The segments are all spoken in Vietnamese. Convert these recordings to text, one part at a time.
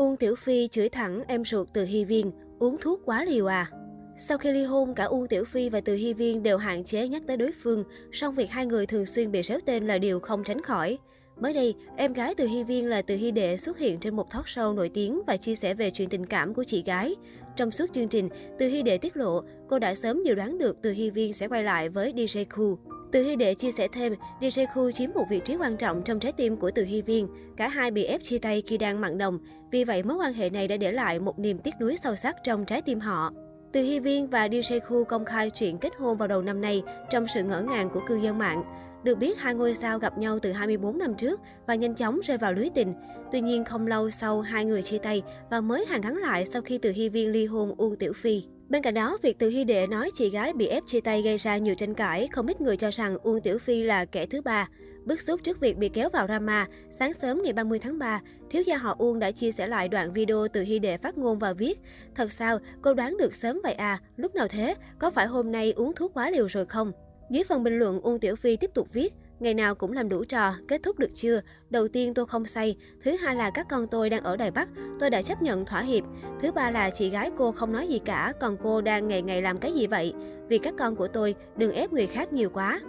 Uông Tiểu Phi chửi thẳng em ruột từ Hy Viên, uống thuốc quá liều à. Sau khi ly hôn, cả Uông Tiểu Phi và Từ Hy Viên đều hạn chế nhắc tới đối phương, song việc hai người thường xuyên bị réo tên là điều không tránh khỏi. Mới đây, em gái Từ Hy Viên là Từ Hy Đệ xuất hiện trên một talk show nổi tiếng và chia sẻ về chuyện tình cảm của chị gái. Trong suốt chương trình, Từ Hy Đệ tiết lộ cô đã sớm dự đoán được Từ Hy Viên sẽ quay lại với DJ Cool. Từ Hy Đệ chia sẻ thêm, DJ Khu chiếm một vị trí quan trọng trong trái tim của Từ Hy Viên. Cả hai bị ép chia tay khi đang mặn nồng. Vì vậy, mối quan hệ này đã để lại một niềm tiếc nuối sâu sắc trong trái tim họ. Từ Hy Viên và DJ Khu công khai chuyện kết hôn vào đầu năm nay trong sự ngỡ ngàng của cư dân mạng. Được biết, hai ngôi sao gặp nhau từ 24 năm trước và nhanh chóng rơi vào lưới tình. Tuy nhiên, không lâu sau, hai người chia tay và mới hàn gắn lại sau khi Từ Hy Viên ly hôn Uông Tiểu Phi. Bên cạnh đó, việc Từ Hy Đệ nói chị gái bị ép chia tay gây ra nhiều tranh cãi, không ít người cho rằng Uông Tiểu Phi là kẻ thứ ba. Bức xúc trước việc bị kéo vào drama, sáng sớm ngày 30 tháng 3, thiếu gia họ Uông đã chia sẻ lại đoạn video từ Hy Đệ phát ngôn và viết Thật sao, cô đoán được sớm vậy à, lúc nào thế, có phải hôm nay uống thuốc quá liều rồi không? Dưới phần bình luận, Uông Tiểu Phi tiếp tục viết Ngày nào cũng làm đủ trò, kết thúc được chưa? Đầu tiên tôi không say, thứ hai là các con tôi đang ở Đài Bắc, tôi đã chấp nhận thỏa hiệp. Thứ ba là chị gái cô không nói gì cả, còn cô đang ngày ngày làm cái gì vậy? Vì các con của tôi, đừng ép người khác nhiều quá.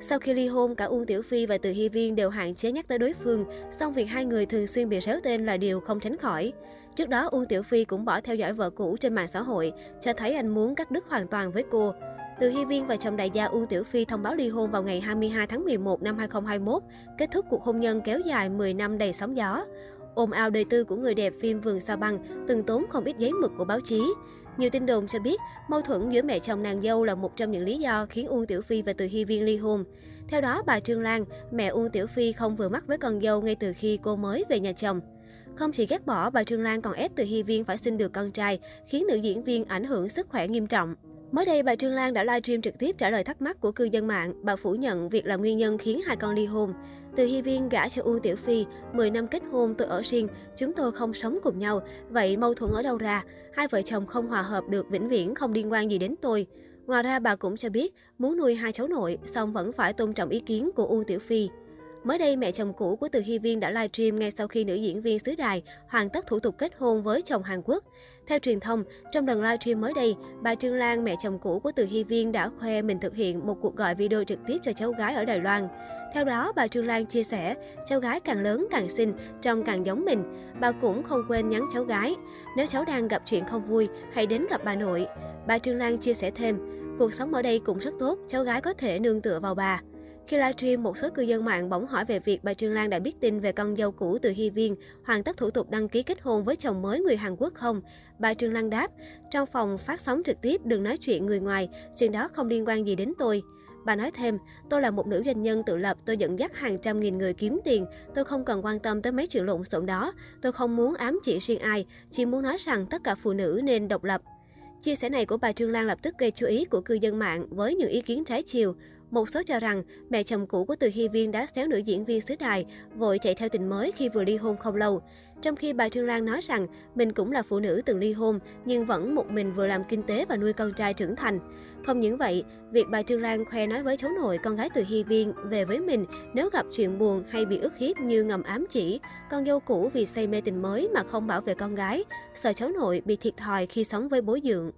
Sau khi ly hôn, cả Uông Tiểu Phi và Từ Hy Viên đều hạn chế nhắc tới đối phương, song việc hai người thường xuyên bị réo tên là điều không tránh khỏi. Trước đó, Uông Tiểu Phi cũng bỏ theo dõi vợ cũ trên mạng xã hội, cho thấy anh muốn cắt đứt hoàn toàn với cô. Từ Hy Viên và chồng đại gia Uông Tiểu Phi thông báo ly hôn vào ngày 22 tháng 11 năm 2021, kết thúc cuộc hôn nhân kéo dài 10 năm đầy sóng gió. Ôm ao đời tư của người đẹp phim Vườn Sao Băng từng tốn không ít giấy mực của báo chí. Nhiều tin đồn cho biết, mâu thuẫn giữa mẹ chồng nàng dâu là một trong những lý do khiến Uông Tiểu Phi và Từ Hy Viên ly hôn. Theo đó, bà Trương Lan, mẹ Uông Tiểu Phi không vừa mắt với con dâu ngay từ khi cô mới về nhà chồng. Không chỉ ghét bỏ, bà Trương Lan còn ép Từ Hy Viên phải sinh được con trai, khiến nữ diễn viên ảnh hưởng sức khỏe nghiêm trọng. Mới đây, bà Trương Lan đã livestream trực tiếp trả lời thắc mắc của cư dân mạng. Bà phủ nhận việc là nguyên nhân khiến hai con ly hôn. Từ Hy Viên gả cho Uông Tiểu Phi, 10 năm kết hôn tôi ở riêng, chúng tôi không sống cùng nhau. Vậy mâu thuẫn ở đâu ra? Hai vợ chồng không hòa hợp được vĩnh viễn không liên quan gì đến tôi. Ngoài ra bà cũng cho biết muốn nuôi hai cháu nội, song vẫn phải tôn trọng ý kiến của Uông Tiểu Phi. Mới đây, mẹ chồng cũ của Từ Hy Viên đã livestream ngay sau khi nữ diễn viên xứ đài hoàn tất thủ tục kết hôn với chồng Hàn Quốc. Theo truyền thông, trong lần livestream mới đây, bà Trương Lan, mẹ chồng cũ của Từ Hy Viên đã khoe mình thực hiện một cuộc gọi video trực tiếp cho cháu gái ở Đài Loan. Theo đó, bà Trương Lan chia sẻ, cháu gái càng lớn càng xinh, trông càng giống mình. Bà cũng không quên nhắn cháu gái, nếu cháu đang gặp chuyện không vui, hãy đến gặp bà nội. Bà Trương Lan chia sẻ thêm, cuộc sống ở đây cũng rất tốt, cháu gái có thể nương tựa vào bà. Khi livestream, một số cư dân mạng bỗng hỏi về việc bà Trương Lan đã biết tin về con dâu cũ từ Hy Viên hoàn tất thủ tục đăng ký kết hôn với chồng mới người Hàn Quốc không? Bà Trương Lan đáp, trong phòng phát sóng trực tiếp đừng nói chuyện người ngoài, chuyện đó không liên quan gì đến tôi. Bà nói thêm, tôi là một nữ doanh nhân tự lập, tôi dẫn dắt hàng trăm nghìn người kiếm tiền, tôi không cần quan tâm tới mấy chuyện lộn xộn đó, tôi không muốn ám chỉ riêng ai, chỉ muốn nói rằng tất cả phụ nữ nên độc lập. Chia sẻ này của bà Trương Lan lập tức gây chú ý của cư dân mạng với những ý kiến trái chiều. Một số cho rằng mẹ chồng cũ của Từ Hy Viên đã xéo nữ diễn viên xứ đài, vội chạy theo tình mới khi vừa ly hôn không lâu. Trong khi bà Trương Lan nói rằng mình cũng là phụ nữ từng ly hôn, nhưng vẫn một mình vừa làm kinh tế và nuôi con trai trưởng thành. Không những vậy, việc bà Trương Lan khoe nói với cháu nội con gái Từ Hy Viên về với mình nếu gặp chuyện buồn hay bị ức hiếp như ngầm ám chỉ, con dâu cũ vì say mê tình mới mà không bảo vệ con gái, sợ cháu nội bị thiệt thòi khi sống với bố dượng.